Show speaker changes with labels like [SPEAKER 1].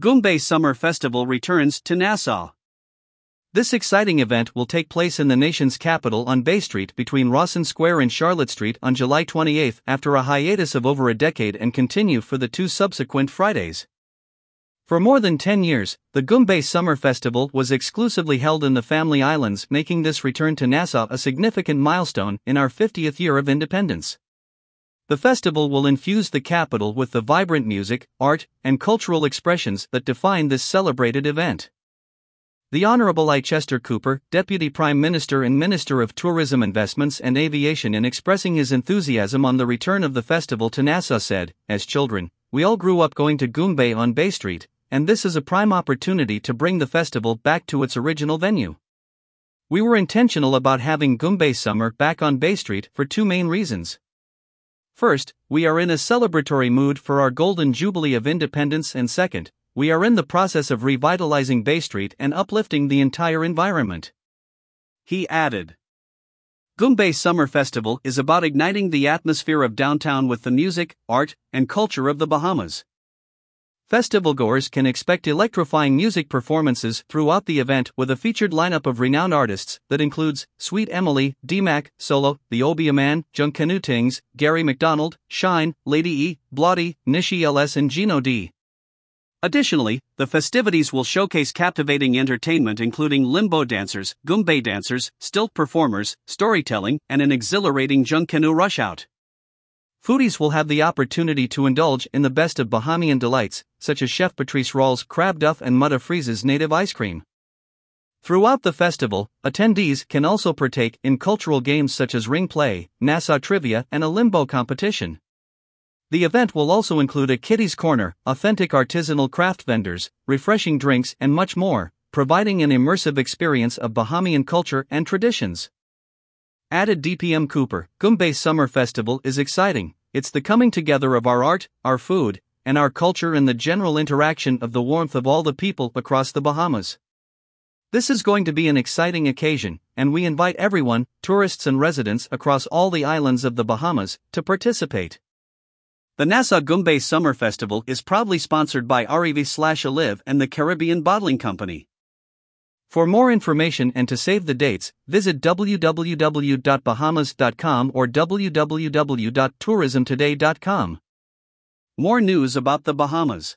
[SPEAKER 1] Goombay Summer Festival returns to Nassau.
[SPEAKER 2] This exciting event will take place in the nation's capital on Bay Street between Rawson Square and Charlotte Street on July 28 after a hiatus of over a decade and continue for the two subsequent Fridays. For more than 10 years, the Goombay Summer Festival was exclusively held in the Family Islands, making this return to Nassau a significant milestone in our 50th year of independence. The festival will infuse the capital with the vibrant music, art, and cultural expressions that define this celebrated event. The Honorable Chester Cooper, Deputy Prime Minister and Minister of Tourism Investments and Aviation, in expressing his enthusiasm on the return of the festival to Nassau, said, As children, we all grew up going to Goombay on Bay Street, and this is a prime opportunity to bring the festival back to its original venue. We were intentional about having Goombay Summer back on Bay Street for two main reasons. First, we are in a celebratory mood for our Golden Jubilee of Independence, and second, we are in the process of revitalizing Bay Street and uplifting the entire environment.
[SPEAKER 1] He added. Goombay Summer Festival is about igniting the atmosphere of downtown with the music, art, and culture of the Bahamas.
[SPEAKER 2] Festival goers can expect electrifying music performances throughout the event with a featured lineup of renowned artists that includes Sweet Emily, DMAC, Solo, The Obia Man, Junkanoo Tings, Gary McDonald, Shine, Lady E, Blotty, Nishi LS, and Gino D.
[SPEAKER 1] Additionally, the festivities will showcase captivating entertainment including limbo dancers, goombay dancers, stilt performers, storytelling, and an exhilarating junk Junkanoo rushout.
[SPEAKER 2] Foodies will have the opportunity to indulge in the best of Bahamian delights, such as Chef Patrice Rawls' crab duff and Mutta Freeze's native ice cream. Throughout the festival, attendees can also partake in cultural games such as ring play, Nassau trivia, and a limbo competition. The event will also include a kiddies corner, authentic artisanal craft vendors, refreshing drinks, and much more, providing an immersive experience of Bahamian culture and traditions. Added DPM Cooper, Goombay Summer Festival is exciting, it's the coming together of our art, our food, and our culture and the general interaction of the warmth of all the people across the Bahamas. This is going to be an exciting occasion, and we invite everyone, tourists and residents across all the islands of the Bahamas, to participate.
[SPEAKER 1] The Nassau Goombay Summer Festival is proudly sponsored by REV slash ALIV and the Caribbean Bottling Company.
[SPEAKER 2] For more information and to save the dates, visit www.bahamas.com or www.tourismtoday.com.
[SPEAKER 1] More news about the Bahamas.